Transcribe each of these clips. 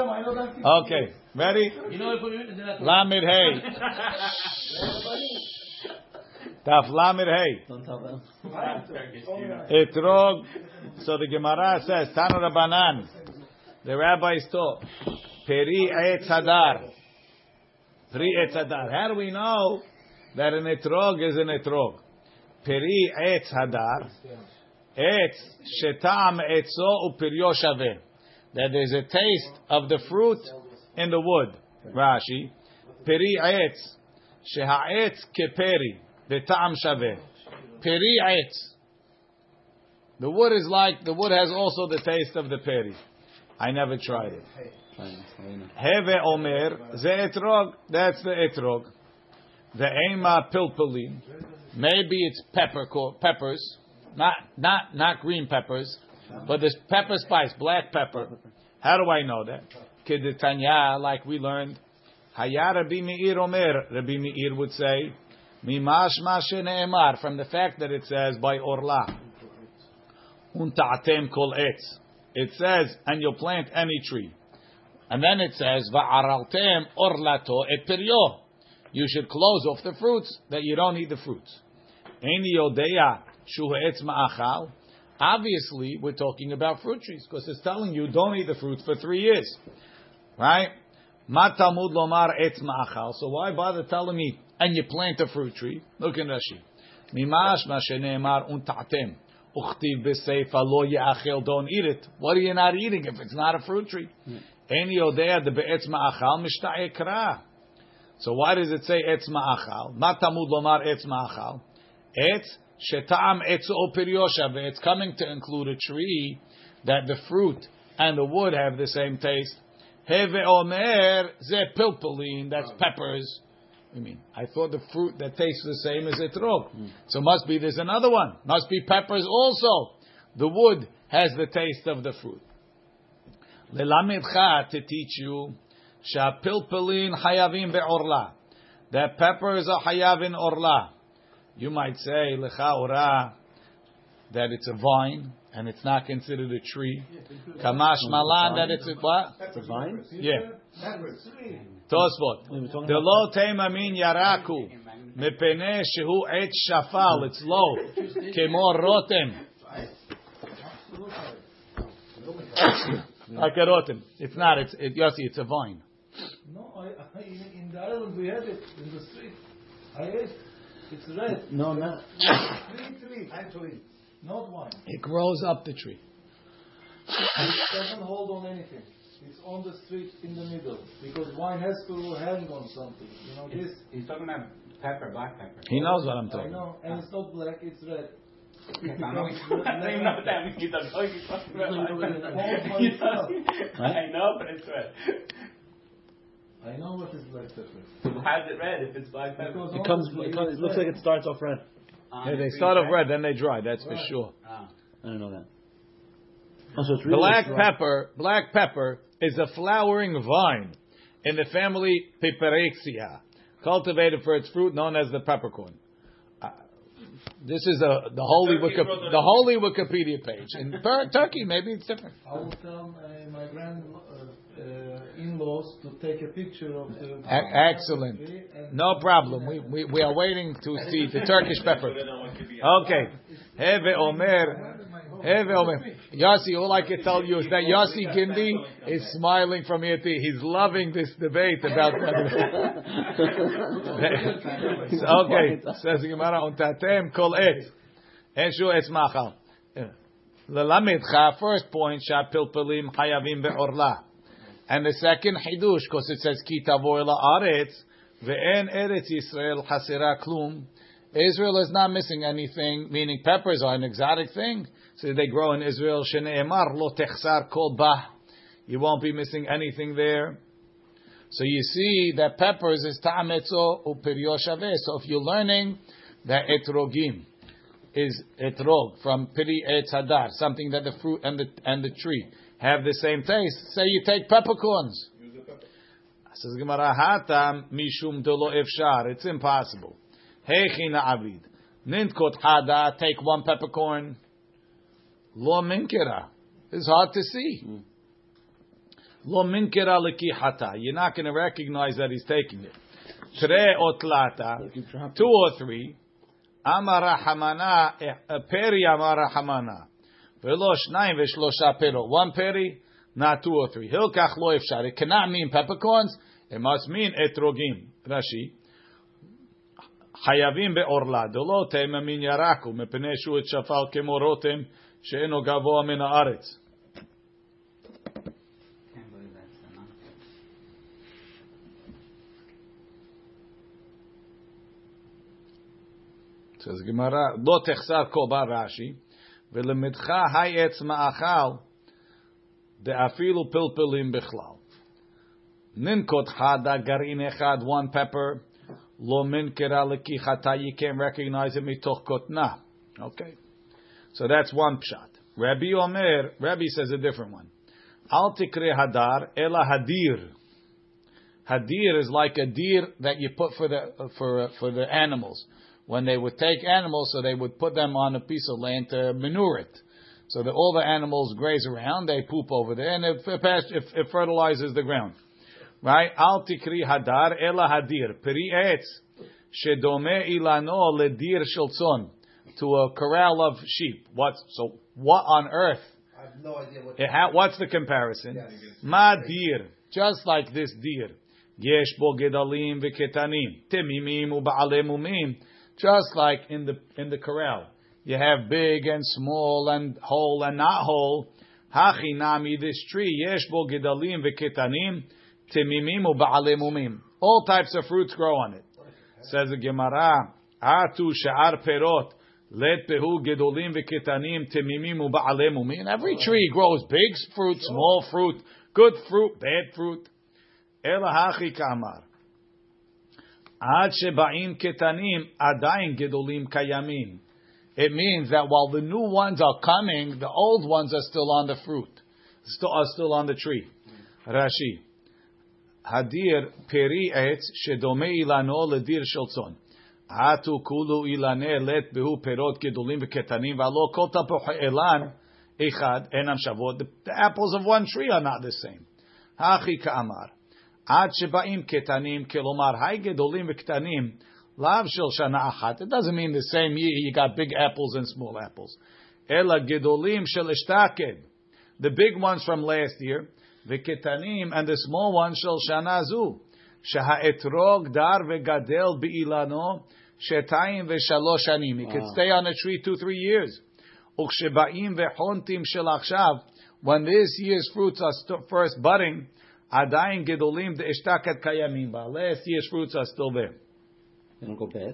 Okay, ready? You know what it is? Lamed Hey. Taf Lamed Hey. Don't tell them. Etrog. So the Gemara says, Tanu Rabbanan. The rabbis taught, Peri Eitz Hadar. Peri Eitz Hadar. How do we know that an etrog is an etrog? Peri Eitz Hadar. Eitz shetam etzo upirio shaveh. That there's a taste of the fruit in the wood. Rashi. Peri Eitz. Sheha'etz keperi. Betam shaveh. Peri Eitz. The wood is like, the wood has also the taste of the peri. I never tried it. Heve omer, ze etrog, that's the etrog. The ema pilpulin, maybe it's pepper, peppers, not, not, not green peppers, but this pepper spice, black pepper. How do I know that? Kedetanya, like we learned, Haya Rabbi Meir omer, Rabbi Meir would say, Mimash mashe ne'emar, from the fact that it says by orla. Unta'atem kol etz. It says, and you'll plant any tree. And then it says, Va'araltem orlato et perio. You should close off the fruits, that you don't eat the fruits. Eini yodeya shu etz ma'achal. Obviously, we're talking about fruit trees, because it's telling you don't eat the fruits for three years. Right? Ma talmud lomar etz ma'achal. So why bother telling me, and you plant a fruit tree? Look in Rashi. Mimash ma shene'emar unta'atem. Uchtiv b'seifa lo ya'achel, don't eat it. What are you not eating if it's not a fruit tree? Hmm. Eni yodea de be'etz ma'achal mishta'e kra. So why does it say etz ma'achal? Ma tamud lomar etz ma'achal. Etz o It's coming to include a tree that the fruit and the wood have the same taste. Heve omer ze pilpulin, that's peppers. I mean, I thought the fruit that tastes the same as etrog. Hmm. So must be there's another one. Must be peppers also. The wood has the taste of the fruit. Lelamidcha to teach you shapilpilin hayavim be'orla. That peppers are hayavin orla. You might say lecha ora that it's a vine and it's not considered a tree. Kamash malan that it's a what? It's a vine? Yeah. Tosfot. The lo tema min yaraku. Mepene shehu et shafal. It's low. Kemo rotem. Like a rotem. It's not. It's it, Yossi. It's a vine. No, I, I, in, in the island we have it in the street. I ate. It's red. No, not. Three, three. Not wine. It grows up the tree. It doesn't hold on anything. It's on the street in the middle because wine has to hang on something. You know this. He's talking about pepper, black pepper. He knows what I'm talking. I know, and it's not black. It's red. I know I don't know what that means. I know you're talking about It's all black I know, but it's red. I know what is black pepper. So how's it red if it's black pepper? Because It comes. honestly, It, comes, it's it looks red. like it starts off red. Yeah, they start off red, then they dry. That's for Right. sure. Ah. I don't know that. Oh, so it's really Black dry. pepper, black pepper is a flowering vine in the family Piperaceae, cultivated for its fruit known as the peppercorn. Uh, this is a, the holy Turkey Wiki, wrote it. the holy Wikipedia page. In Tur- Turkey, maybe it's different. I will tell uh, my grand uh, uh, in-laws to take a picture of the. E- excellent. No problem. We, we, we are waiting to see the Turkish pepper. Okay. Heve Omer. Heve Omer. Yossi, all I can tell you is that Yossi Gindi is smiling from here to He's loving this debate about okay. Says Gemara on Tatem Kol Et. Eshu Es Machal. Lelamidcha, first point, Shapilpilim Hayavim Be'orla. And the second Hidush, because it says Ki tavo ela aretz, ve'en eretz Yisrael hasira klum. Israel is not missing anything, meaning peppers are an exotic thing. So they grow in Israel. Shene'emar lo techsar kol bah. You won't be missing anything there. So you see that peppers is ta'ametzo uperio shaveh. So if you're learning that etrogim is etrog from piri etz hadar, something that the fruit and the and the tree have the same taste. Say you take peppercorns. Says Gemara, hatam mishum delo efshar. It's impossible. Hechi na'avid. Nintkot hada, take one peppercorn. Lo. It's hard to see. Lo. You're not going to recognize that he's taking it. Tre otlata. Two or three. Amara hamana. eh, Peri amara hamana. V'lo shnayim v'shlosha perot. One peri, not two or three. Hilkach lo efshar. It cannot mean peppercorns. It must mean etrogim. Rashi. Hayavim be'orla. Dolo teima min yaraku. Mepnei shu et shafal kemorotem she'eno gavoa min ha'aretz. Says Gemara, lo techsar kobar Rashi. ולמדך היי עץ מאכל, דאפילו פלפלים בכלל. ננקוט חדה גרעין אחד, one pepper, לא מנקרה לקיחתה, you can't recognize it מתוך קוטנה. Okay. So that's one pshat. Rabbi Omer, Rabbi says a different one. Al tikre hadar, ela hadir. Hadir is like a deer that you put for the for for the animals. When they would take animals, so they would put them on a piece of land to manure it, so that all the animals graze around. They poop over there, and it, it, it fertilizes the ground. Right? Al tikri hadar ela hadir peri etz shedome ilano ledir shiltzon to a corral of sheep. What? So what on earth? I have no idea what. Ha- what's the comparison? Yes. Ma dir, just like this deer. Yesh bo gedalim v'ketanim, temimim u'ba'alei mumim. Just like in the in the corral, you have big and small and whole and not whole. Hachi nami this tree yesh bo gedalim v'ketanim, temimim u'ba'alei mumim. All types of fruits grow on it. Says the Gemara, atu sha'ar perot. Let behu gedolim v'ketanim temimim u'ba'alei mumim. Every tree grows big fruit, small fruit, good fruit, bad fruit. Ela hachi kamar. Ad sheba'im ketanim adayin gedolim kayamim. It means that while the new ones are coming, the old ones are still on the fruit, still are still on the tree. Rashi. Hadir peri etz shedome ilano ledir sheltzon. Atu kulu ilane let behu perot gedolim v'ketanim v'alo kol tapuch elan echad enam shavot. The the apples of one tree are not the same. Hachi ka'amar. It doesn't mean the same year you got big apples and small apples. Ela gedolim shel ishtaked. The big ones from last year, the v'ketanim, and the small ones shel shana zu. Shehaetrog dar v'gadel bi'ilano shetayim v'shalosh shanim. It could stay on a tree two, three years. Ukshebaim v'hontim shel achshav. When this year's fruits are first budding, עדיין גדולים דאשתקד קיימים בה. Last year's fruits are still there. They don't go bad.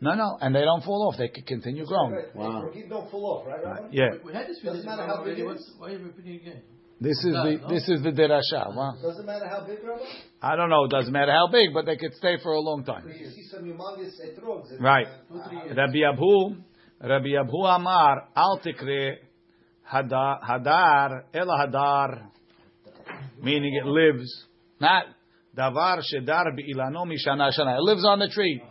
No, no, and they don't fall off. They can continue growing. Wow. Rookie don't fall off, right, Rabbi? Yeah, We had this Doesn't video matter how big it What's, is. why are you repeating again? this is the No, no. this is the derasha. Wow. Doesn't matter how big, Rabbi. I don't know. It doesn't matter how big, but they could stay for a long time. Because you see some humongous etrogs. and- Right. Two, three years. Rabbi Abhu, Rabbi Abhu Amar, al tikre hadar, hadar el hadar, meaning it lives, not davar shedar beilano mishana shana. It lives on the tree.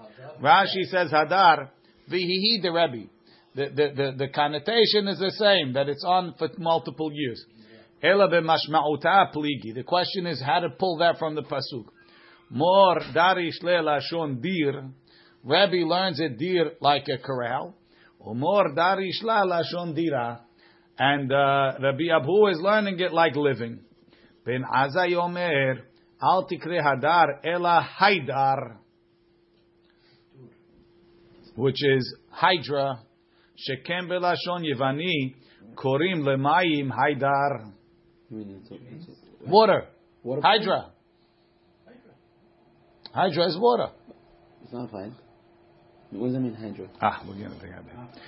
Rashi says hadar vihihi the Rebbe. The, the, the, connotation is the same, that it's on for multiple years. Ela b'mashma'uta pligi. The question is how to pull that from the pasuk. More darish le lashon dir. Rabbi learns it dir like a corral. Umor darish la lashon dira. And uh, Rabbi Abu is learning it like living. Ben Azzai Omer, al tikre hadar ela haidar. Which is hydra. Shekem belashon yevani korim lemayim haidar. I mean, it's, it's, Water. water Hydra. Hydra is water. It's not fine. What does that mean, hydra? Ah, we're gonna think of that.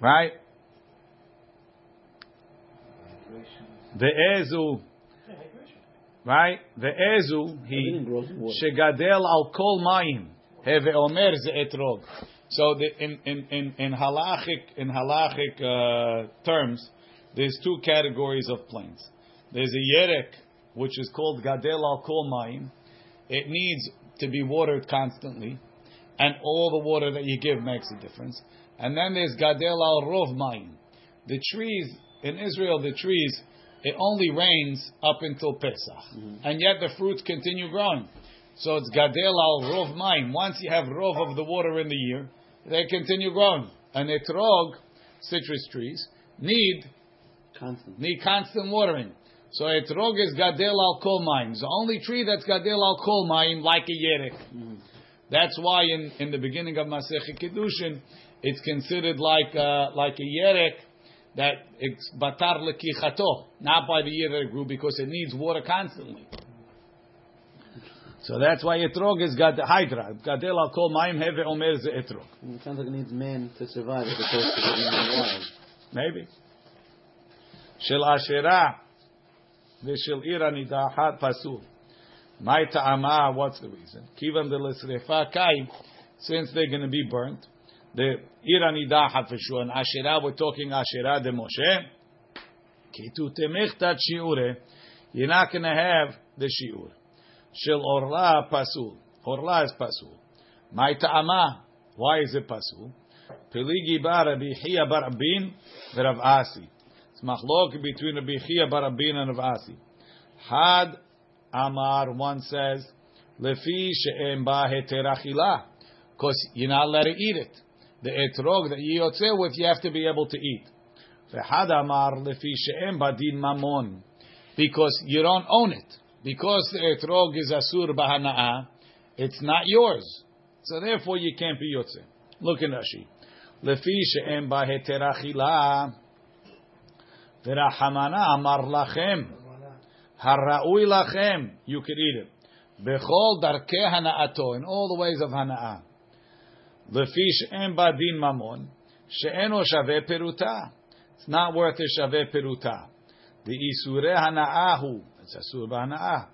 Right? The ezu. Right? The ezu, he shegadel al kol mayim. Heve omer ze etrog. So the, in, in, in, in halachic, in halachic uh, terms, there's two categories of plants. There's a yerek, which is called gadel al kol mayim. It needs to be watered constantly, and all the water that you give makes a difference. And then there's gadel al rov mayim. The trees in Israel, the trees it only rains up until Pesach, and yet the fruits continue growing. So it's gadel al rov mayim. Once you have rov of the water in the year, they continue growing. And etrog, citrus trees, need Constant. need constant watering. So etrog is gadel al kol mayim. It's the only tree that's gadel al kol mayim, like a yerek. That's why in, in the beginning of Masechet Kedushin, it's considered like uh, like a yerek that it's batar lekichato, not by the year that it grew because it needs water constantly. So that's why etrog is gad hydra. Gadel al kol mayim heve omer ze etrog. It sounds like it needs man to survive as opposed to getting in the wild. Maybe. Shel Asherah, v'shel ira nidahat pasul. My ta'ama, what's the reason? Kivan de lesrefa kai, since they're going to be burnt. The ira nidahat for sure. And Asherah, we're talking Asherah de Moshe. Ki tu temechtat shiure. You're not going to have the shiur. Shel orla pasul. Orla is pasul. My ta'ama, why is it pasul? Peligi bar Rabbi bar Abin v'Rav Asi. It's machlok between Rabbi bar Abin and Rav Asi. Had Amar, one says, Lefi she'em ba heterachila, because you're not allowed to eat it The etrog that you yotze with, you have to be able to eat. V'had Amar lefi she'em ba din mamon, because you don't own it. Because the etrog is asur b'hana'ah, it's not yours. So therefore you can't be yotze. Look in Rashi. לפי שאין בה היתר אכילה, ורחמנה אמר לכם, הראוי לכם, you could eat it, בכל דרכי הנאתו, in all the ways of הנאה. Lefish en badin mamon she'eno shave peruta. It's not worth a shave peruta. The isure hanaahu. It's asur b'hanaah.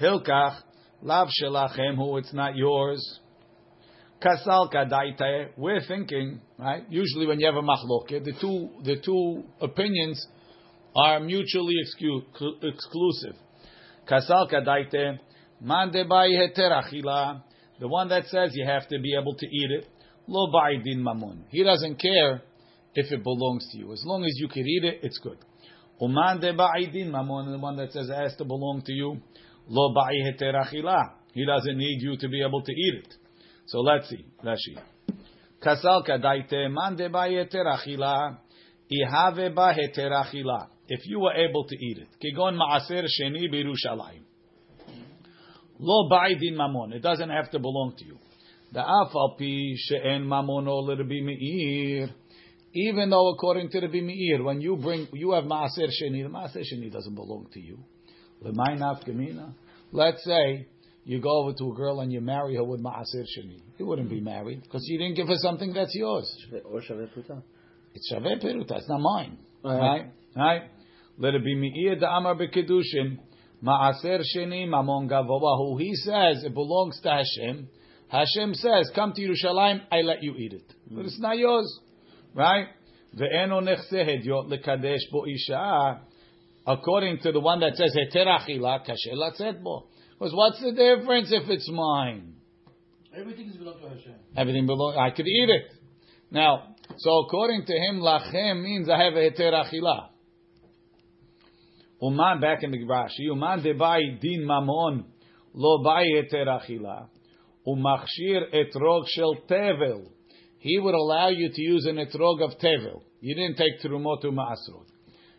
Hilkach lav shelachem hu. It's not yours. Kasal kadaite. We're thinking right. Usually when you have a machloke, the two the two opinions are mutually excu- exclusive. Kasal kadaite. Man heter achila. The one that says you have to be able to eat it lo din mamun. He doesn't care if it belongs to you. As long as you can eat it, it's good. Uman debai din mamun, the one that says it has to belong to you, lo achila. He doesn't need you to be able to eat it. So let's see. Rashi. Kasal kadaite man deba yeter achila, ihave ba. If you were able to eat it, kigon maaser sheni birushalayim. Lo ba'idin mamon. It doesn't have to belong to you. The afal pi she'en mamono l'Rabbi Meir. Even though according to Rabbi Meir, when you bring, you have maaser sheni, the maaser sheni doesn't belong to you. L'may nafkamina. Let's say you go over to a girl and you marry her with ma'asir sheni. You wouldn't be married because you didn't give her something that's yours. Or shaveh puta. It's shaveh peruta. It's not mine. Oh, right. Right? Right? Let it be mi'ir da amar bekedushin. Ma'aser sheni mamon gavobahu. He says it belongs to Hashem. Hashem says, come to Yerushalayim, I let you eat it. Mm. But it's not yours. Right? Ve'eno nechse hedyot lekadesh bo isha. According to the one that says, heter achila, kasher latzet bo. Because what's the difference if it's mine? Everything is belong to Hashem. Everything belongs. I could eat it. Now, so according to him, lachem means I have a heter achila. Uman back in the Rashi. Uman debai din mamon lo bai heter achila. Umachshir etrog shel tevel. He would allow you to use an etrog of tevel. You didn't take trumot ma'asrot.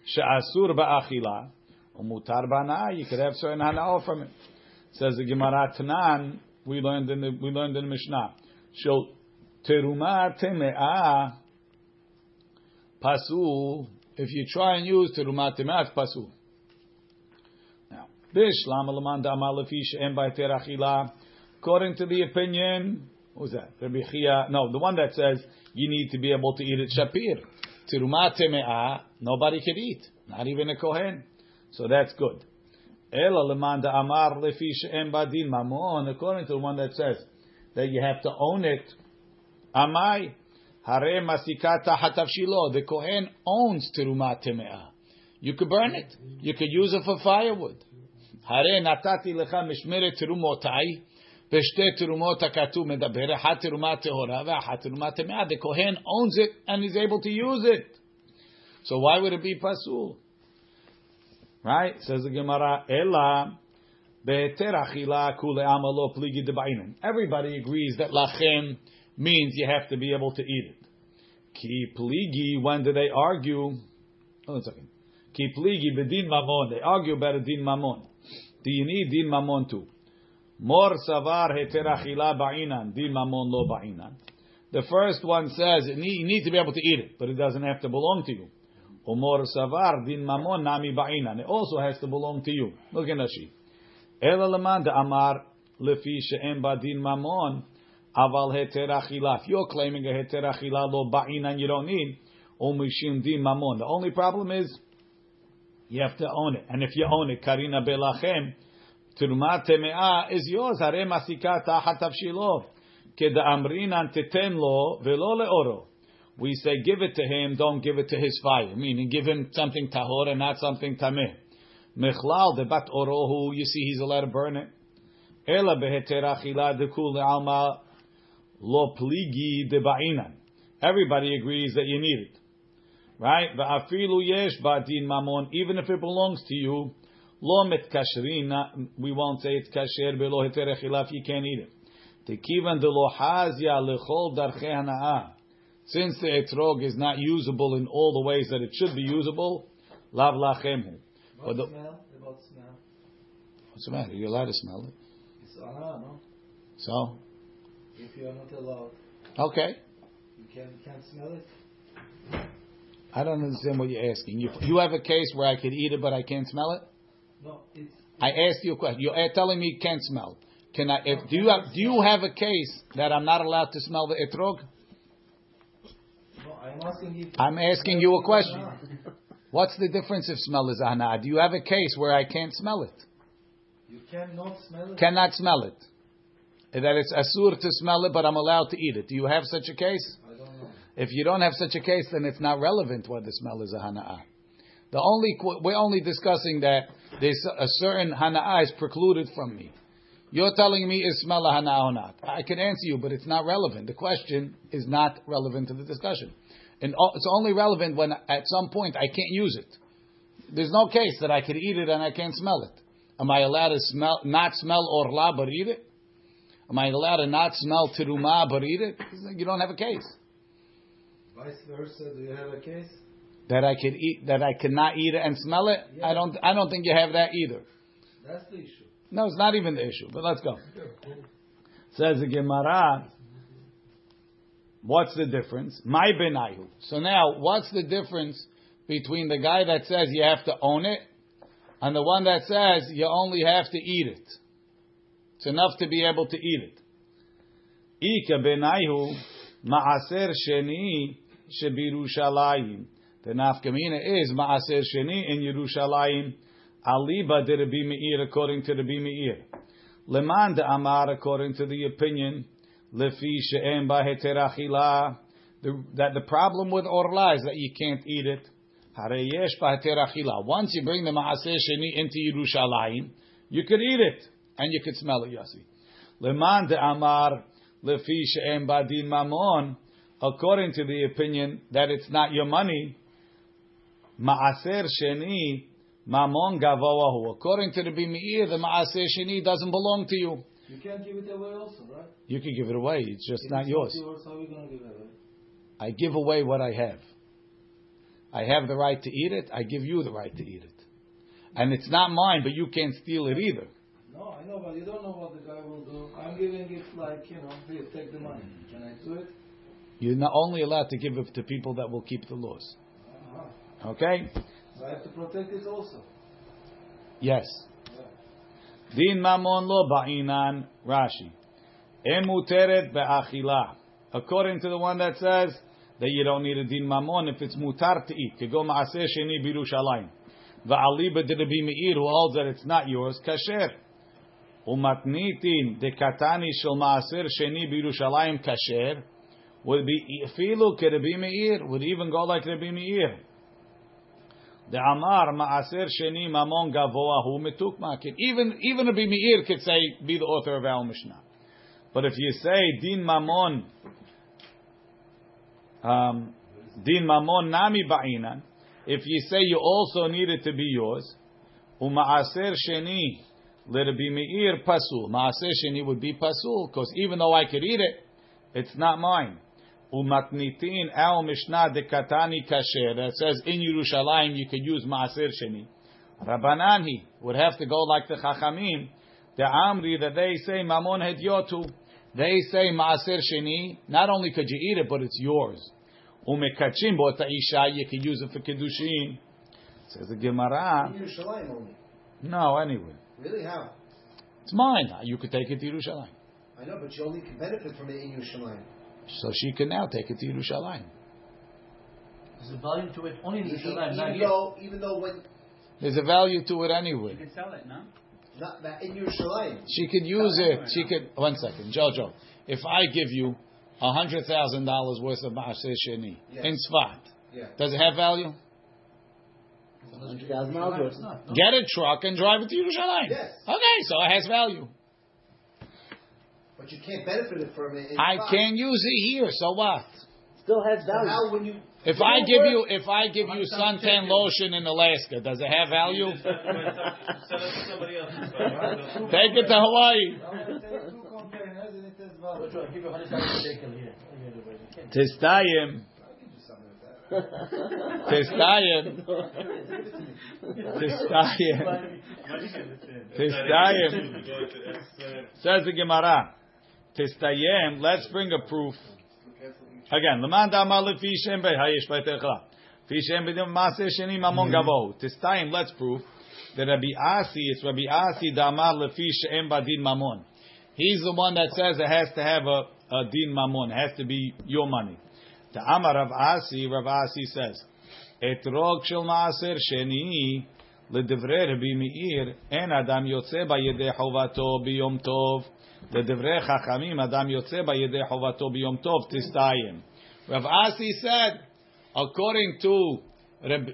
She'asur ba'achila. Umutar ba'na. You could have certain hana'ah from it. Says the Gemara Tanan, we learned in the we learned in the Mishnah. Shel teruma teme'ah pasul. If you try and use teruma teme'ah, pasul. Now, bishlam alaman da'amal lefi she'en ba'ter achila. According to the opinion, who's that? Rabbi Chia. No, the one that says you need to be able to eat it shapir. Teruma teme'ah, nobody can eat, not even a kohen. So that's good. Ela leman amar lefi she'en badin mamon. According to the one that says that you have to own it, amai hare masikata hatavshilo. The kohen owns teruma teme'ah. You could burn it. You could use it for firewood. Hare natati lecha mishmeret terumotai. Hat teruma tehora ve'hat teruma teme'ah. The kohen owns it and is able to use it. So why would it be pasul? Right? Says the Gemara, Ela be'eter achila kule amalo pligi deba'inan. Everybody agrees that lachem means you have to be able to eat it. Ki pligi, when do they argue? Hold on a second. Ki pligi bedin mamon. They argue about a din mamon. Do you need din mamon too? Mor savar heter achila ba'inan. Mamon lo ba'inan. The first one says you need, to be able to eat it, but it doesn't have to belong to you. Umor savar din mamon nami ba'inan. It also has to belong to you. Look at Rashi. Ela leman de amar lefi she'en ba din mamon aval heter achila. If you're claiming a heter achila lo ba'inan you don't need, umishim din mamon. The only problem is you have to own it. And if you own it, karina belachem, terumat teme'ah is yours. Hare masika tahat avshilov. Keda'amrinan teten lo velo le'oro. We say give it to him, don't give it to his fire. Meaning give him something tahor and not something tameh. Mechlal debat orohu, you see he's allowed to burn it. Ela beheter achila dekul alma lo pligi deba'inan. Everybody agrees that you need it. Right? Va'afilu yesh ba'din mamon, even if it belongs to you, lo metkashrina, we won't say it's kasher below heter achila if you can't eat it. Tekivan de lo hazya lechol darche hana'ah. Since the etrog is not usable in all the ways that it should be usable, lav lachemhu. The- smell? About smell? What's the matter? You're allowed to smell it. It's no? So, If you are not allowed, okay. you can, can't smell it? I don't understand what you're asking. You, you have a case where I could eat it, but I can't smell it? No, it's, I asked you a question. You're telling me you can't smell. Can I? If, do you have? Do you have a case that I'm not allowed to smell the etrog? no, I'm asking you. I'm asking you a question. What's the difference if smell is ana? Do you have a case where I can't smell it? You cannot smell it? Cannot smell it. That it's asur to smell it, but I'm allowed to eat it. Do you have such a case? I don't know. If you don't have such a case, then it's not relevant whether the smell is a hana'ah. The only we're only discussing that there's a certain hana'ah is precluded from me. You're telling me is smell a hana'ah or not? I can answer you, but it's not relevant. The question is not relevant to the discussion, and it's only relevant when at some point I can't use it. There's no case that I could eat it and I can't smell it. Am I allowed to smell not smell orla but eat it? Am I allowed to not smell teruma but eat it? You don't have a case. Vice versa, do you have a case? That I could eat, that I could not eat it and smell it. I don't, I don't think you have that either. That's the issue. No, it's not even the issue. But let's go. Says the Gemara. What's the difference? My benayu. So now, what's the difference between the guy that says you have to own it and the one that says you only have to eat it? It's enough to be able to eat it. Ika benayu maaser sheni shebirushalayim. The nafkamina is maaser sheni in Yerushalayim. Aliba de Rabbi Meir according to Rabbi Meir. Leman de Amar according to the opinion. Lefi she'en ba heter achila. The- That the problem with orla is that you can't eat it. Hare yesh achila. Once you bring the maaser sheni into Yerushalayim, you could eat it and you could smell it, Yossi. Leman de Amar lefi she'en ba mamon. According to the opinion that it's not your money, maaser sheni mamon gavoahu. According to the Meir, the maaser sheni doesn't belong to you. You can't give it away also, right? You can give it away. It's just If not yours. yours, how are you going to give it away? I give away what I have. I have the right to eat it. I give you the right to eat it. And it's not mine, but you can't steal it either. No, I know, but you don't know what the guy will do. I'm giving it like, you know, here, take the money. Can I do it? You're not only allowed to give it to people that will keep the laws. Okay? So I have to protect it also. Yes. Din mamon lo ba'inan Rashi. Emuteret be'achila. According to the one that says that you don't need a din mamon if it's mutar to eat. Kego ma'aseh sheni birushalayim. Va'aliba de Rabbi Meir who holds that it's not yours, kasher. Umatnitin de katani shel ma'aser sheni birushalayim kasher. Would be filu ke Rabbi Meir, would even go like Rabbi Meir. The Amar Maaser Sheni Mamon Gavoa Hu Mituk Makir. Even even Rabbi Meir could say be the author of our Mishnah. But if you say Din Mamon um, Din Mamon Nami Ba'inan, if you say you also need it to be yours, Umaaser sheni Rabbi Meir pasul. Maaser sheni would be pasul because even though I could eat it, it's not mine. Umatnitin al mishnah de katani kasher that says in Yerushalayim you could use maaser sheni. Rabbananhi would have to go like the Chachamim, the Amri that they say mamon hedyotu. They say maaser sheni. Not only could you eat it, but it's yours. Umekachim bo isha you can use it for kiddushin. Says the Gemara. In Yerushalayim only. No, anyway, Really? How? it's mine. You could take it to Yerushalayim. I know, but you only can benefit from it in Yerushalayim. So she can now take it to Yerushalayim. There's a value to it only in the Even, even though, even though when There's a value to it anyway. You can sell it, no? not that in Yerushalayim. She could use it. She could. One second, Jojo. If I give you a hundred thousand dollars worth of Maaser Sheni Yes. in Sfat, Yeah. does it have value? Hundred thousand. It's not. no? Get a truck and drive it to Yerushalayim. Yes. Okay, so it has value. But you can't benefit it from it. I Sfat. can use it here. So what? Still has So value. how when you If I don't give work- you, if I give you suntan lotion in Alaska, does it have value? Sell it to somebody else. Take it to Hawaii. I would take two containers and it has value. Which one? Give you a hundred thousand shekel here. You can't- Testayim. I can do something with that. Testayim. Testayim. Testayim. Says the Gemara. Testayim. Let's bring a proof. Again, leman dama lefi shem behayish betecha. Fi shem bedim maseh sheni mamon gavo. Testayim. Let's prove that Rabbi Asi, it's Rabbi Asi dama lefi shem badin mamon. He's the one that says it has to have a, a din mamon. It has to be your money. The Amar Rav Asi, Rav Asi says, אתרוג של מעשר שני לדברי רבי מאיר, אין אדם יוצא בידי חובתו ביום טוב. לדברי חכמים, אדם יוצא בידי חובתו ביום טוב, תסתיים. Rav Asi said, according to Rabbi,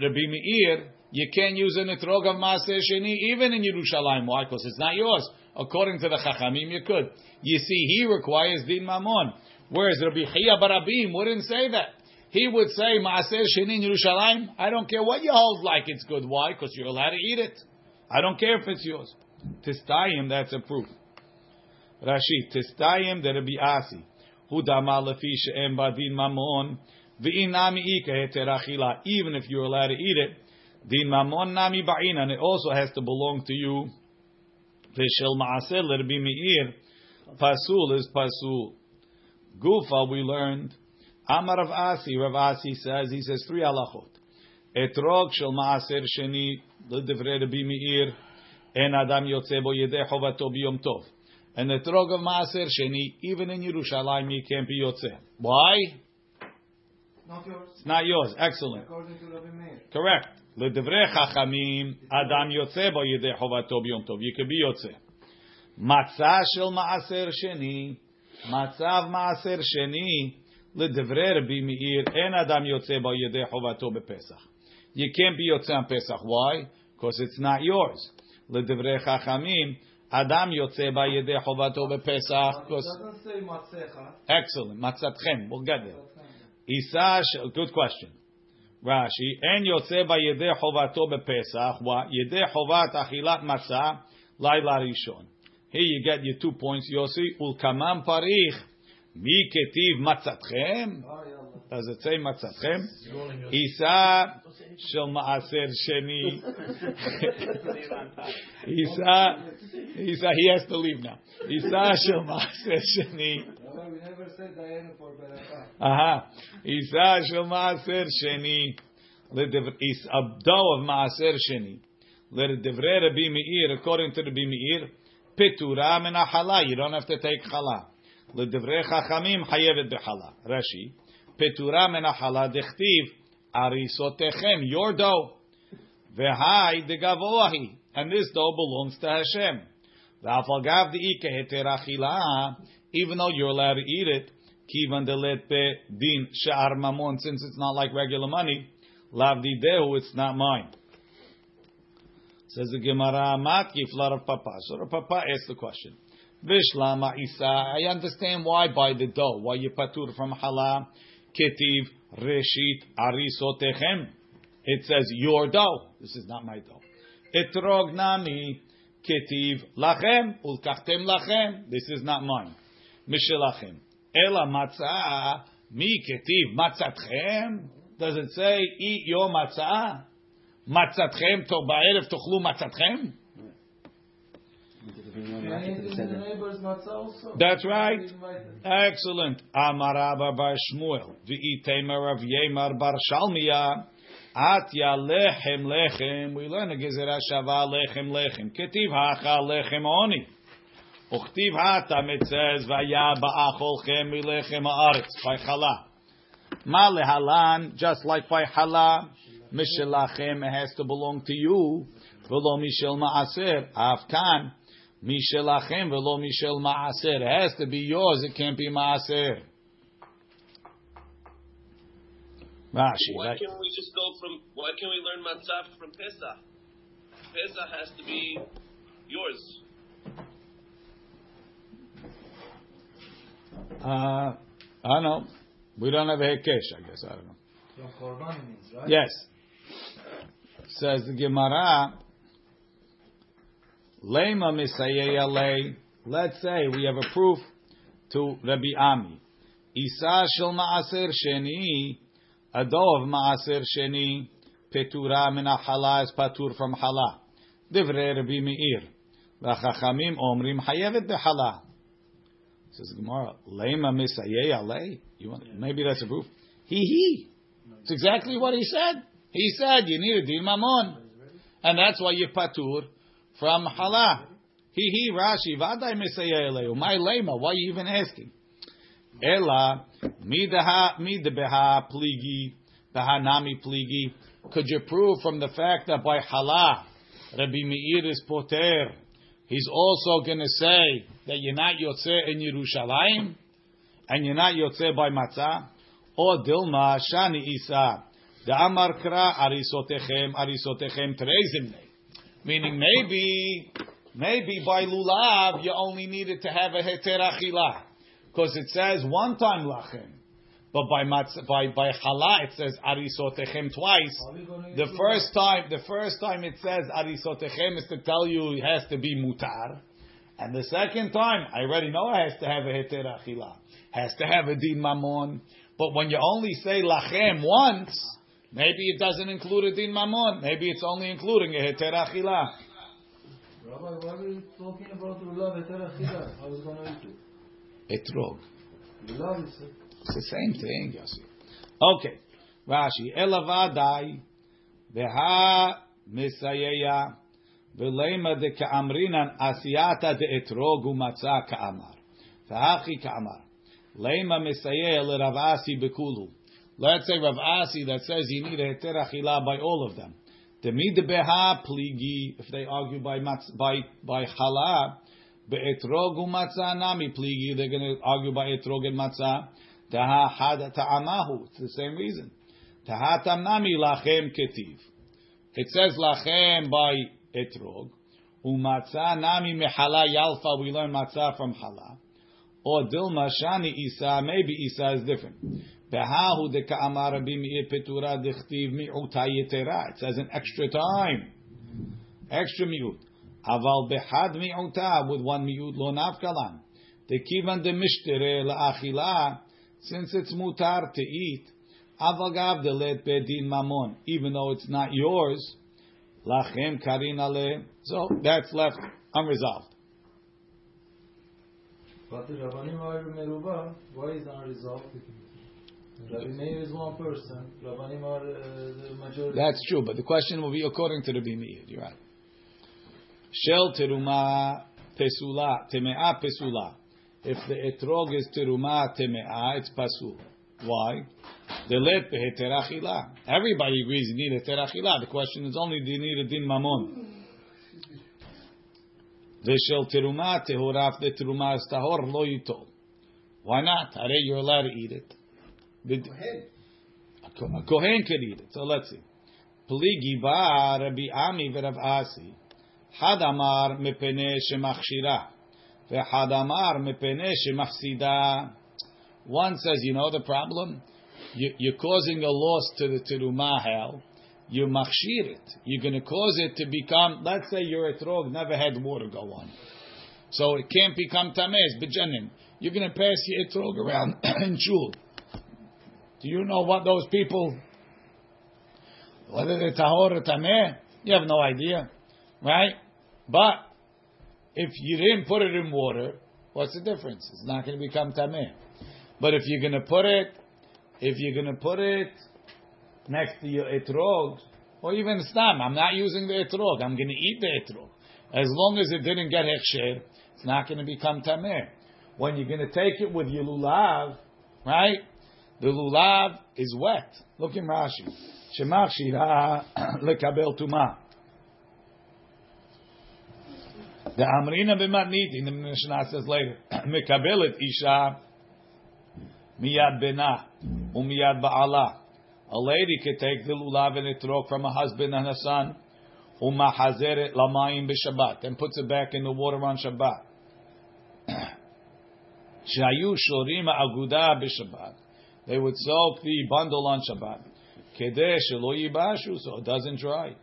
Rabbi Meir, you can't use an etrog of Maaser Sheni even in Yerushalayim. Why? Because it's not yours. According to the Chachamim, you could. You see, he requires din mamon. Whereas Rabbi Chia Barabim wouldn't say that. He would say, Maaser Sheni in Yerushalayim, I don't care what you hold like it's good. Why? Because you're allowed to eat it. I don't care if it's yours. Tistayim, that's a proof. Rashi, Tistayim de Rabbi Asi. Hu dama lefi she'em badin mamon. V'in nami ika heter. Even if you're allowed to eat it, din mamon nami ba'in. And it also has to belong to you. V'shel ma'aseh l'Rabbi Meir. Pasul is pasul. Gufa, we learned. Amar Rav Asi, Rav Asi says, he says three halachot. Etrog shel ma'aser sheni Rabbi Meir. En adam yotze bo yedei chovato biyom tov. And the etrog of ma'aser sheni, even in Yerushalayim, you can't be yotze. Why? Not yours. It's not yours. Excellent. According to Rabbi Meir. Correct. לדברי חכמים, אדם יוצא בו ידי חובתו ביום טוב. You could be יוצא. מצה של מעשר שני, מצב מעשר שני, לדברי רבי מאיר, אין אדם יוצא בו ידי חובתו בפסח. You can't be יוצא on פסח. Why? Because it's not yours. לדברי חכמים, Adam yotze by yedei chovato bepesach. Doesn't say matzecha. Excellent, matzatchem. We'll get there. Isa, good question. Rashi, en yotze ba yedei chovato bepesach. What yedei chovat achilat matzah laila rishon. Here you get your two points. Yossi ulkamam parich mi ketiv matzatchem. Oh, does it say matzatchem? Isa shel maaser sheni. Isa, Isa, he has to leave now. Isa shel maaser sheni. Well, we never said Diana for Berachah. Aha. Isa shel maaser sheni. Ledev- is a dough of maaser sheni. Ledevre Rabbi Meir, according to Rabbi Meir, petura min chala. You don't have to take chala. Ledevre chachamim hayevet bechala. Rashi. Petura min chala dechtiv arisotechem. Your dough. V'hai degavohi. And this dough belongs to Hashem. V'afagav de'ike heter achila. Even though you're allowed to eat it, kivan pe din she'ar mamon, since it's not like regular money, lav dehu, it's not mine. Says the Gemara, matkif la Rav Papa. So Rav Papa asked the question. Vishlama Isa, I understand why by the dough, why you patur from hala, ketiv, reshit, arisotechem. It says your dough. This is not my dough. Etrog nami ketiv lachem ulkachtem lachem. This is not mine. Mishelachem. Ela matzah mi ketiv matzatchem. Does it say eat your matzah? Matzatchem to ba'erev tochlu matzatchem? That's right. Excellent. Amarava bar Shmuel. V'itema Rav Yemar bar Shalmiya. Atya lechem lechem. We learn a gezerah shava lechem lechem. Ketiv hacha lechem oni. Uchtiv hatam it says vaya ba'acholchem milechem haaretz by chala. Ma lehalan just like by chala. Mishelachem it has to belong to you. V'lo mishel ma'aser. Afkan. Mishelachem v'lo mishel ma'aser. It has to be yours. It can't be ma'aser. Rashi, Why right? can't we just go from? Why can't we learn matzah from Pesach? Pesach has to be yours. Uh, I don't know. We don't have a hekesh, I guess. I don't know. From Korban means, right? Yes. Says the Gemara, Lema Misayeya lei. Let's say we have a proof to Rabbi Ami. Isa shel ma'aser sheni, adov ma'aser sheni, petura min hala is patur from hala. Divrei Rabbi Meir. V'chachamim omrim hayevet behala. Says Gemara, Lema Misayeya lei. You want, maybe that's a proof. He he. It's exactly what he said. He said you need a din mamon, and that's why you patur from hala. He he Rashi vaday mesayeh eleu. My lema. Why are you even asking? Ela midaha midabeha pligi nami pligi. Could you prove from the fact that by hala Rabbi Meir is poter? He's also going to say that you're not yotzeh in Yerushalayim, and you're not yotzeh by matzah. Or Dilma Shani Isa. The Amar Kra Arisotechem Arisotechem Terezimne. Meaning maybe maybe by lulav you only needed to have a heter achila. Because it says one time lachem. But by matz, by by chala it says arisotechem twice. The first time the first time it says arisotechem is to tell you it has to be mutar. And the second time, I already know it has to have a heter achila. Has to have a din mamon. But when you only say lachem once, maybe it doesn't include a din mamon. Maybe it's only including a heter achila. Rabbi, why are you talking about Lulav Eter Achila? I was going to eat it. Etrog. Lulav is It's the same thing, Yossi. Okay. Rashi. Elavadai. Beha misayeya. Ka'amrinan asiyata de etrog umatzah ka'amar. Vahachi ka'amar. Lema misayeya le Rav Asi bekulu. Let's say Rav Asi that says you need a heter achila by all of them. Demid beha pligi, if they argue by matz, by by chala, be'etrog umatzah nami pligi, they're going to argue by etrog and matzah. Taha had ta'amahu. It's the same reason. Taha tamnami lachem ketiv. It says lachem by etrog. Umatzah nami mehala yalfa. We learn matzah from hala. Or dilma shani isa. Maybe isa is different. Behahu de ka'amar rabbi meir petura dechtiv mi'uta yetera. It says an extra time. Extra mi'ut. Aval behad mi'uta with one mi'ut lo nafkalan. The kivan de mishtere la'achila. Since it's mutar to eat, avagav de let bedin mamon, even though it's not yours, lachem karin ale. So that's left unresolved. But the Rabbanim are Meruba, why is unresolved? Rabbi Meir is one person, Rabbanim are uh, the majority. That's true, but the question will be according to the Meir. You're right. Shel teruma pesula temea pesula. If the etrog is teruma temea, it's pasul. Why? The let beheter achila. Everybody agrees you need a terachila. The question is only do you need a din mamon? The shel teruma tehoraf the teruma is tahor lo yitol. Why not? Are you're allowed to eat it? A kohen can eat it. So let's see. Pligi ba Rabbi Ami v'Rav Asi. Had amar mepene shemachshira. Ve'had amar mepene shemafsida. One says, you know the problem? You, you're causing a loss to the terumah hell, you machshir it. You're going to cause it to become. Let's say your etrog never had water go on, so it can't become tamez bejanin. You're going to pass your etrog around in shul. Do you know what those people? Whether they're tahor or tameh, you have no idea, right? But if you didn't put it in water, what's the difference? It's not going to become tameh. But if you're going to put it, if you're going to put it next to your etrog, or even stam, I'm not using the etrog. I'm going to eat the etrog. As long as it didn't get hechsher, it's not going to become tameh. When you're going to take it with your lulav, right? The lulav is wet. Look in Rashi. Shemach shira lekabel tuma. The Amrina b'matniti, the Mishnah says later, mekabelet isha miyad bena umiyad ba'ala. A lady could take the lulav and etrog from a husband and a son, umahazeret lamayim b'Shabbat, and puts it back in the water on Shabbat. Shayu shorim aguda b'Shabbat. They would soak the bundle on Shabbat. Kedeh shelo yibashu, so it doesn't dry.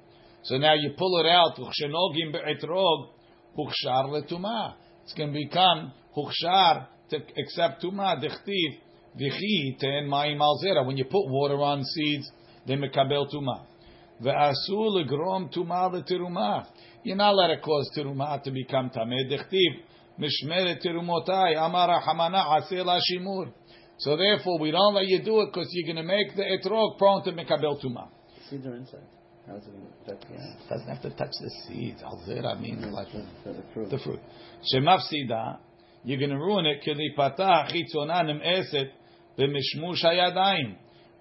So now you pull it out, uchshenogim be'etrog, hukshar letuma. It's going to become hukshar to accept tuma, dichtiv, vichi, ten mayim al zera. When you put water on seeds, they mekabel tuma. Ve'asu legrom tuma letiruma. You're not let it cause tiruma to become tameh. Dichtiv, mishmeret amara hamana aseh la shimur. So therefore, we don't let you do it because you're going to make the etrog prone to mekabel tuma. Seeds are inside. It touch Doesn't have to touch the seeds. Zera means like the, the fruit? Shemafsida, you're going to ruin it. Kilipata chitzona eset b'mishmush hayadayim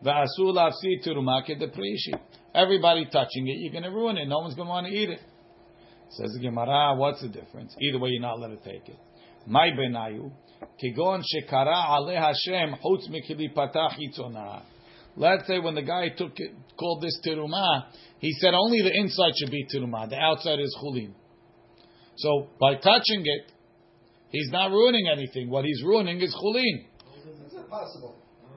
v'asul lafsi teruma kedeprishi. Everybody touching it, you're going to ruin it. No one's going to want to eat it. Says the Gemara, what's the difference? Either way, you're not allowed to take it. My benayu kigon shekara aleh Hashem chutz mikilipata chitzona. Let's say when the guy took it, called this teruma, he said only the inside should be teruma, the outside is chulin. So by touching it, he's not ruining anything. What he's ruining is chulin. Is it possible?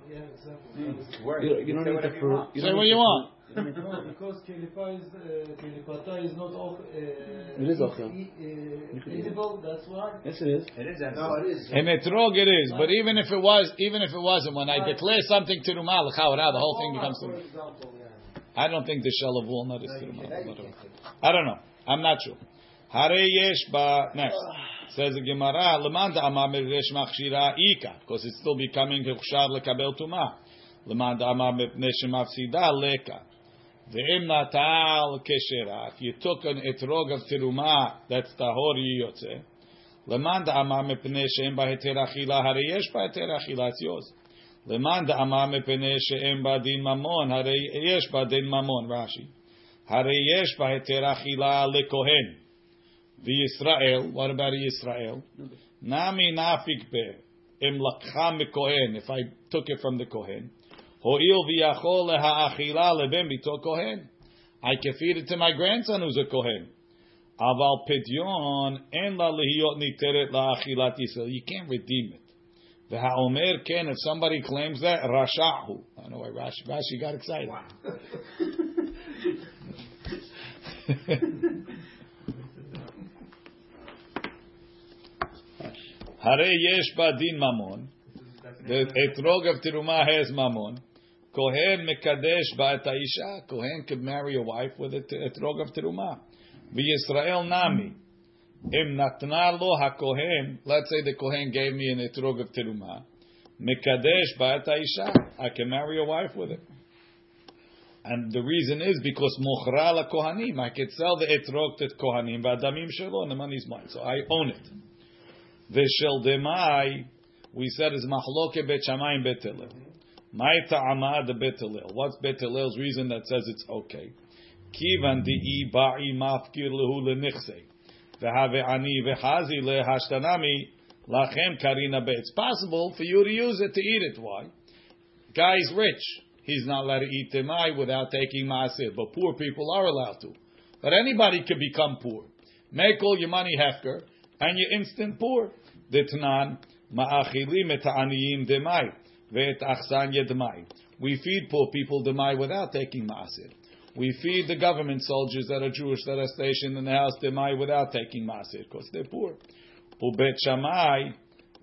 Yeah, exactly. Hmm. Word. You, don't- you don't say need whatever the you fruit. want. You Say what you want. Fruit. You don't need the No, because kelipa is uh, kelipata is not all, uh, It is ochel. e- You uh, can eat it. edible. That's why. Yes, it is. It is No, edible. it is. In etrog it is, but even if it was, even if it wasn't, when I declare something teruma l'chaura, the whole thing becomes For example, yeah. I don't think the shell of walnut is No, you teruma. can't- that you whatever. can't take. I don't know. I'm not sure. Hare yesh ba next says the Gemara lemanda amar meresh machshira ika because it's still becoming hechshar lekabel tuma. Lemanda amar mepnei shemafsida leka. If you took an etrog of teruma that's tahor yotze. Lemanda amar mepnei she'em ba heter achila hare yesh ba heter achila it's yours. Lemanda amar mepnei she'em ba din mamon hare yesh ba din mamon Rashi. Hare yesh ba heter achila lekohen. The Israel, what about Israel? Nami nafik be im lakcha kohen. If I took it from the kohen, ho'il v'yachol leha achila leben bito kohen. I can feed it to my grandson who's a kohen. Aval pidyon en la lehiyot niteret la achilat Yisrael. You can't redeem it. The ha'omer ken. If somebody claims that, rashahu. I know why Rashi, Rashi got excited. Hare yesh ba din mamon. The etrog of teruma has mamon. Kohen mekadesh ba et. Kohen could marry a wife with a etrog of teruma. V'Yisrael nami. Im natna lo hakohen. Let's say the kohen gave me an etrog of teruma. Mekadesh ba et. I can marry a wife with it. And the reason is because mochra la kohanim. I can sell the etrog to kohanim. V'adamim shelo. And the money's mine. So I own it. V'shel demai, we said is machloke bet shamayim bet hillel. My ta'ama the bet. What's bet hillel's reason that says it's okay? Kivan di'i ba'i mafkir lehu lenichse. V'have ani v'chazi lehashtanami lachem karina bet. It's possible for you to use it to eat it. Why? Guy's rich. He's not allowed to eat demai without taking maasir. But poor people are allowed to. But anybody could become poor. Make all your money hefker and you're instant poor. Ditnan ma'achilim et ha'aniyim demai. We feed poor people demai without taking ma'asir. we feed the government soldiers that are Jewish that are stationed in the house demai without taking maaser because they're poor. Ubet Shammai,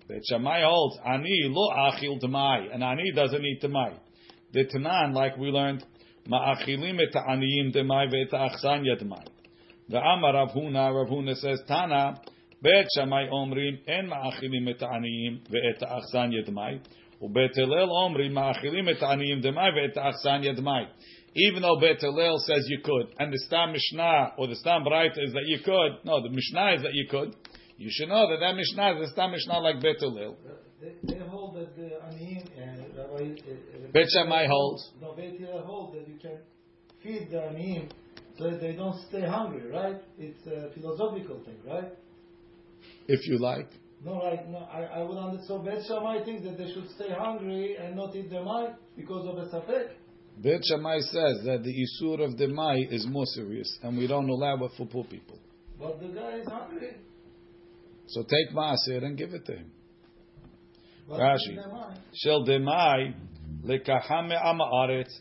Bet Shammai holds ani lo achil demai, and ani doesn't eat demai. The Tanan, like we learned, ma'achilim et aniyim demai ve'et achsanya demai. The Amar Rav Huna, Rav Huna says Tana. Bet Shammai omrim en ma'achilim et aniyim ve'et achsanya demai. ובית הלל אומרים, מאכילים את העניים דמאי ואת האכסניה דמאי. Even though Bet Hillel says you could, and the Stam Mishnah or the Stam Bright is that you could, no, the Mishnah is that you could, you should know that that Mishnah is the Stam Mishnah like Bet Hillel. They, they hold that the aniyim and Rabbi. Uh, Bet Shammai holds. No, Bet Hillel hold that you can feed the aniyim so that they don't stay hungry, right? It's a philosophical thing, right? If you like. No, right? No, I, I would understand. So Bet Shammai thinks that they should stay hungry and not eat mind because of a safek. Bet Shammai says that the Isur of the Mai is more serious, and we don't allow it for poor people. But the guy is hungry. So take Maaser and give it to him. But Rashi. eat their mind. Shel demai lekahame amaretz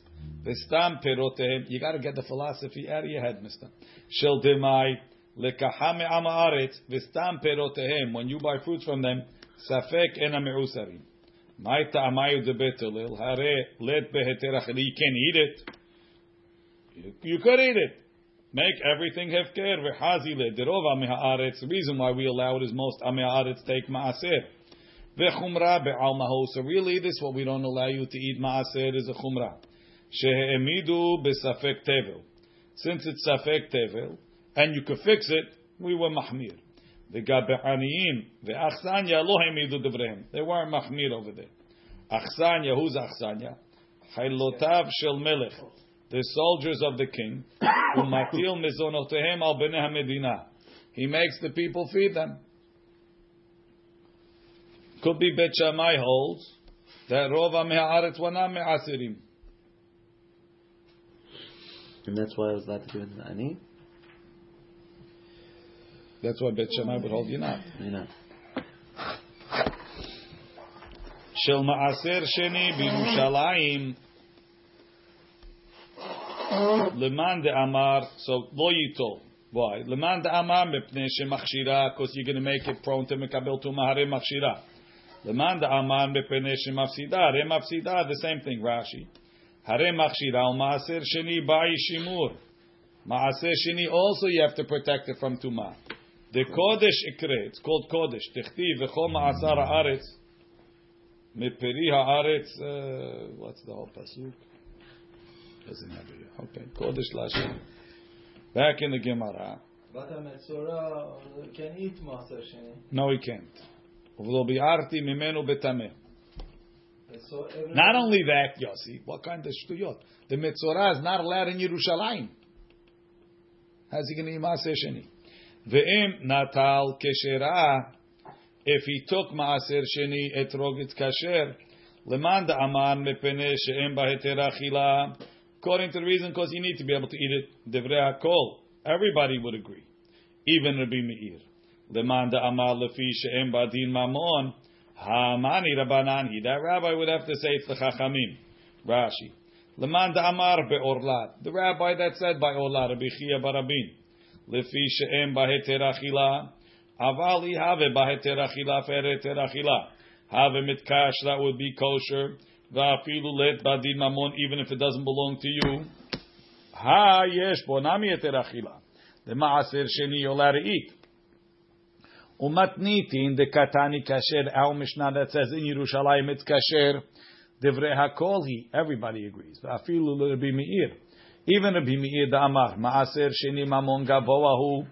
v'stam perotehem. You got to get the philosophy out of your head, Mister. Shel demai lekahame v'stam perotehem. When you buy fruits from them, safek ena meusarim. Ta'amayu debetelil hare let. You can eat it. You, could eat it. Make everything hefker v'hazi le derova mehaaretz. The reason why we allow it is most amehaaretz take maaser. Vechumra be'al. So really, this what we don't allow you to eat maaser is a chumra. Since it's safek tevel, and you could fix it, we were mahmir. V'gabe aniyim ve'achsanya lo hemidu devrehem. They weren't mahmir over there. Achsanya, who's achsanya? Chaylotav shel melech. The soldiers of the king. Umatil mizonotehem al bnei hamedina. He makes the people feed them. Could be Bet Shammai holds that Rova me'aretz wana me'asirim. And that's why I was allowed to do it the ani. That's why Bet Shammai would hold you not. Shel ma'aser sheni b'Yerushalayim. Leman de Amar, so lo yitol. Why? Leman de Amar mepnei shemachshira, because you're going to make it prone to mekabel tuma hare machshira. Leman de Amar mepnei shemafsida, hare mafsida, the same thing, Rashi. Hare machshira, ma'aser sheni ba'i shimur. Ma'aser sheni also you have to protect it from tuma. The kodesh ikre, it's called kodesh. Tichti v'chol ma'asar haaretz. Meperi haaretz, uh, what's the whole pasuk? Doesn't have it. Okay, kodesh lashem. Back in the Gemara. But a Metzora can eat Maser Sheni. No, he can't. Uvlo bi'arti mimenu betameh. So Not only that, Yossi, what kind of shtuyot? The Metzorah is not allowed in Yerushalayim. How's he going to eat Maaser Sheni? Ve'im natal keshera, if he took Maaser Sheni etrogit kasher, leman da'aman mepene she'em baheter achila, according to the reason, because you need to be able to eat it, devrei hakol. Everybody would agree. Even Rabbi Meir. Leman da'amar lefi she'em badin mamon, Hamani Rabbanani. That rabbi would have to say it's the Chachamim. Rashi. Leman da'amar be'orlat. The rabbi that said by orlat, Rabbi Chia barabin. Lefi she'em baheter achila. Avali have baheter achila fe'ereter achila. Have mitkash that would be kosher. Va'afilu let badin mamon even if it doesn't belong to you. Ha yesh bo nami eter achila. The ma'aser sheni to eat. Umatnitin the katani kasher. Our Mishnah that says in Yerushalayim it's kasher. Divrei. Everybody agrees. Afilu Rabbi Meir. Even Rabbi Meir Amar. Maaser sheni mamon gavoahu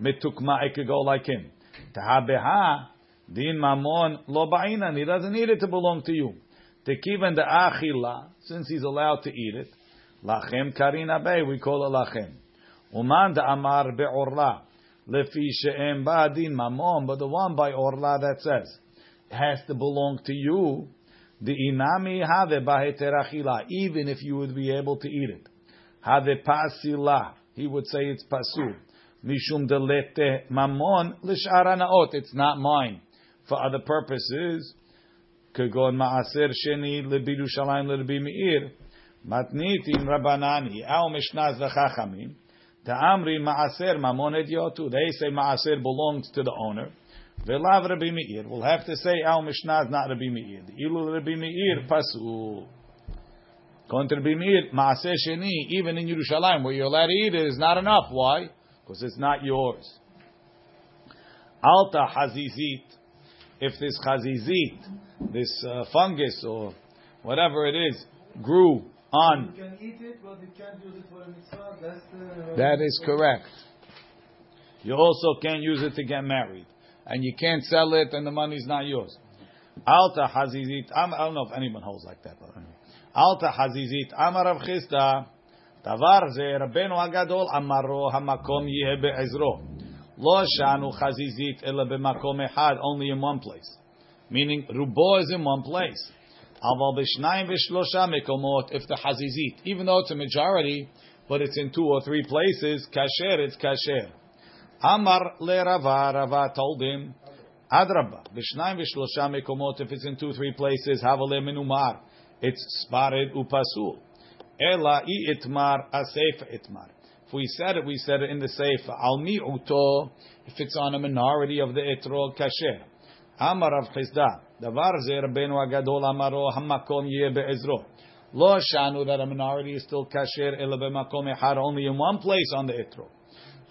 mitukma. It could go like him. Tahabeha din mamon lo ba'inan. He doesn't need it to belong to you. Tekiven the achila. Since he's allowed to eat it. Lachem karina bay. We call it lachem. Uman the Amar be'orla. Lefi she'em ba'adin mamon, but the one by orla that says it has to belong to you. The inami have baheter achila, even if you would be able to eat it. Have pasila, he would say it's pasul. Mishum delete mamon l'shara naot. It's not mine for other purposes. Kagon ma'aser sheni lebirushalayim lebi meir. Matnitin Rabbanani, Al Mishnaz Chachamim, Ta'amri Ma'aser Mamon Ediotu. They say Ma'aser belongs to the owner. Velav Rabbi Meir. We'll have to say Al Mishnaz, not Rabbi Meir. The Ilul Rabbi Meir, Pasul. Going to Rabbi Meir, Sheni, even in Yerushalayim, where you're allowed to eat it, is not enough. Why? Because it's not yours. Alta Hazizit. If this Hazizit, this uh, fungus or whatever it is, grew on. You can eat it, but you can't use it for a mitzvah. That's the. That is correct. You also can't use it to get married, and you can't sell it, and the money's not yours. Alta hazizit. I'm, I don't know if anyone holds like that, but. Alta Hazizit Amar Rav Chisda דבר זה רבנו הגדול אמרו המקום יהיה בעזרו. Lo shanu חזיזית אלא במקום only in one place. meaning רובו is in one place. אבל בשניים ושלושה מקומות, if the חזיזית, even though it's a majority, but it's in two or three places, Kasher it's Kasher. Amar le Rava, Rava told him, Adrabba. if it's in two or three places, הווה למנומר it's spared upasul. Ela i itmar seifa itmar. If we said it, we said it in the seifa. Al mi'uto, if it's on a minority of the etrog, kasher. Amar av chizda, davar ze rabbeinu agadol amaro hamakom yeh be'ezro. Lo shanu that a minority is still kasher ela b'makom echad, only in one place on the etrog.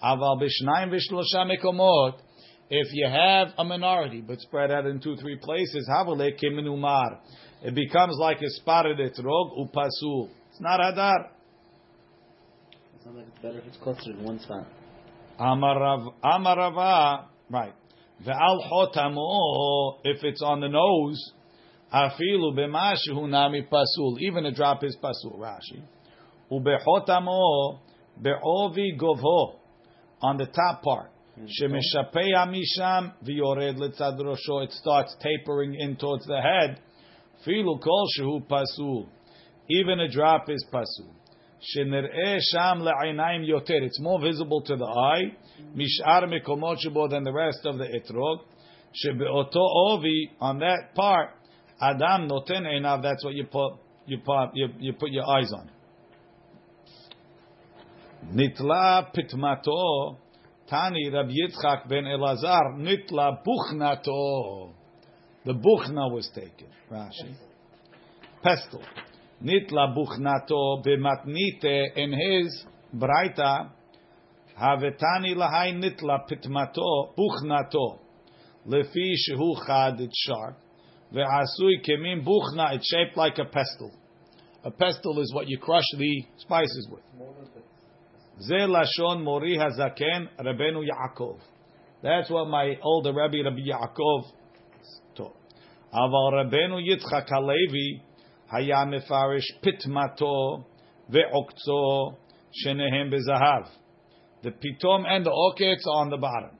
Aval b'shnayim v'shlosha mekomot, if you have a minority but spread out in two, three places, havalei kiminumar. umar it becomes like a spotted etrog upasul. It's not hadar. It sounds like it's better if it's clustered in one spot. Amarav, amarava, right. Ve'al chotamo, if it's on the nose, afilu b'mashu nami pasul. Even a drop is pasul. Rashi. Ubechotamo be'ovi govho on the top part. Shemeshapeya misham v'yored letzad rosho. It starts tapering in towards the head. Filu kol shehu pasul. Even a drop is pasul. Shenir'eh sham le'ainayim yoter. It's more visible to the eye. Mishar mekomot shebo than the rest of the etrog. Shebe'oto ovi on that part. Adam noten einav. That's what you put. You put. You, you put your eyes on. Nitla pitmato. Tani Rabbi Yitzchak ben Elazar. Nitla buchnato. The buchna was taken. Rashi. Pestle. Nitla buchnato b'matnite in his braita. Havetani lahai nitla pitmato buchnato. Lefi shehu chad, it's sharp. Ve'asui kemim buchna, it's shaped like a pestle. A pestle is what you crush the spices with. Ze lashon mori hazaken Rabenu Yaakov. That's what my older Rabbi Rabbi Yaakov. Aval Rabenu Yitzchak Halevi היה מפרש פטמתו ועוקצו שניהם בזהב. The pitom and the oketz are on the bottom.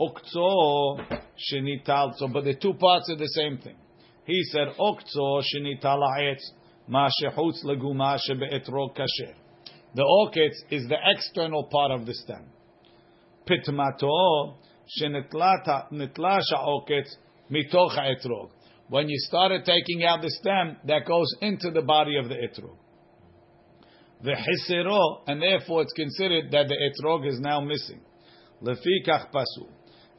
Okzo shenital. So, but the two parts are the same thing. He said okzo shenital ha'etz ma shechutz leguma shebe'etrog kasher. The oketz is the external part of the stem. Pitmato shenitla sha'oketz mitoch ha'etrog. When you started taking out the stem, that goes into the body of the etrog. The hisero, and therefore it's considered that the etrog is now missing. Lefikach pasu.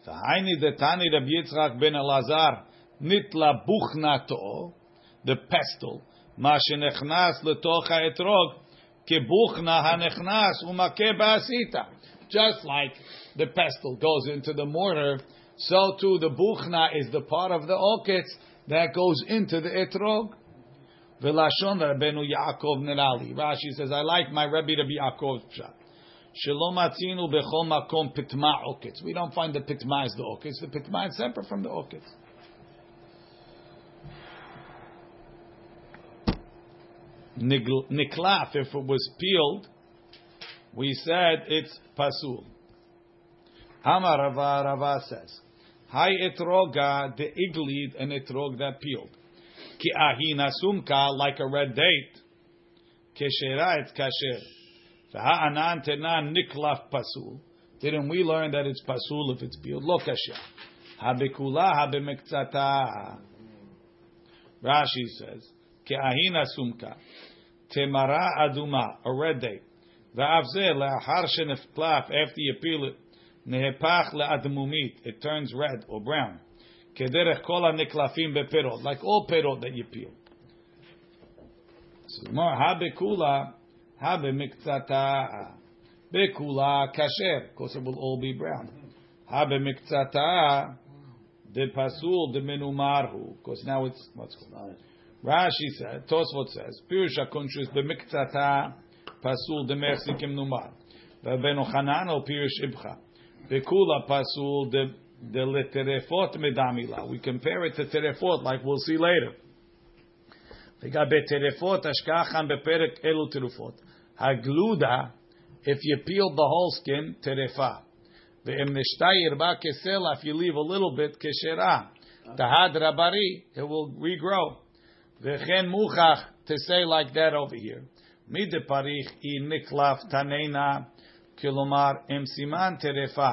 V'haini detani Rabbi Yitzchak ben Elazar nitla buchnato, the pestle, ma shenechnas letoch ha'etrog, kebuchna hanechnas umake ba'asita. Just like the pestle goes into the mortar, so too the buchna is the part of the oketz that goes into the etrog. Velashon Rabbeinu Yaakov Nerali. Rashi says, I like my Rabbi Yaakov's pshat. Shalom atzinu bechol makom pitma oketz. We don't find the pitma is the oketz. The pitma is separate from the oketz. Niklaf, if it was peeled, we said it's pasul. Amar Rava, Rava says, Hai etroga de iglid and etrog that peeled. Ki ahina sumka like a red date. Keshera it's kasher. V'ha'anan tenan niklaf pasul. Didn't we learn that it's pasul if it's peeled? Lo kasher. Habekula habemektzata. Rashi says, Ki ahina sumka. temara aduma, a red date. Ve'av zeh le'achar sheneflaf, after you peel it, nehepach le'admumit, it turns red or brown. Kederech kol ha'niklafim beperot, like all perot that you peel. So more ha bekula, ha bemiktzata, bekula kasher, of course it will all be brown. Ha bemiktzata, de pasul de menumarhu, because now it's what's called. Rashi said, Tosfot says, Pirusha kunshus b'miktzata pasul de mersikim numar. V'beno chanano pirush ibcha. Bekula pasul de de leterefot medamila. We compare it to terefot, like we'll see later. לגבי טרפות, השקעה כאן בפרק אלו תרופות. הגלודה, if you peel the whole skin, טרפה. ואם נשתה ירבה כסלע, if you leave a little bit, כשרה. תהד רברי, it will regrow. וכן מוכח, to say like that over here. מדי פריך אי נקלף תננה, כלומר, אם סימן טרפה,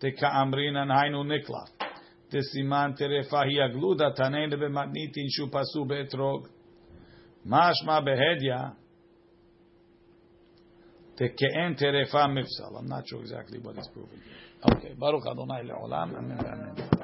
דכאמרינן היינו נקלף. דסימן טרפה היא הגלודה, תננה במתניתין שופסו באתרוג. משמע בהדיא, ככאין טרפה מפסל. I'm not sure exactly what it's proving. Okay, ברוך אדוני לעולם, אמן ואמן.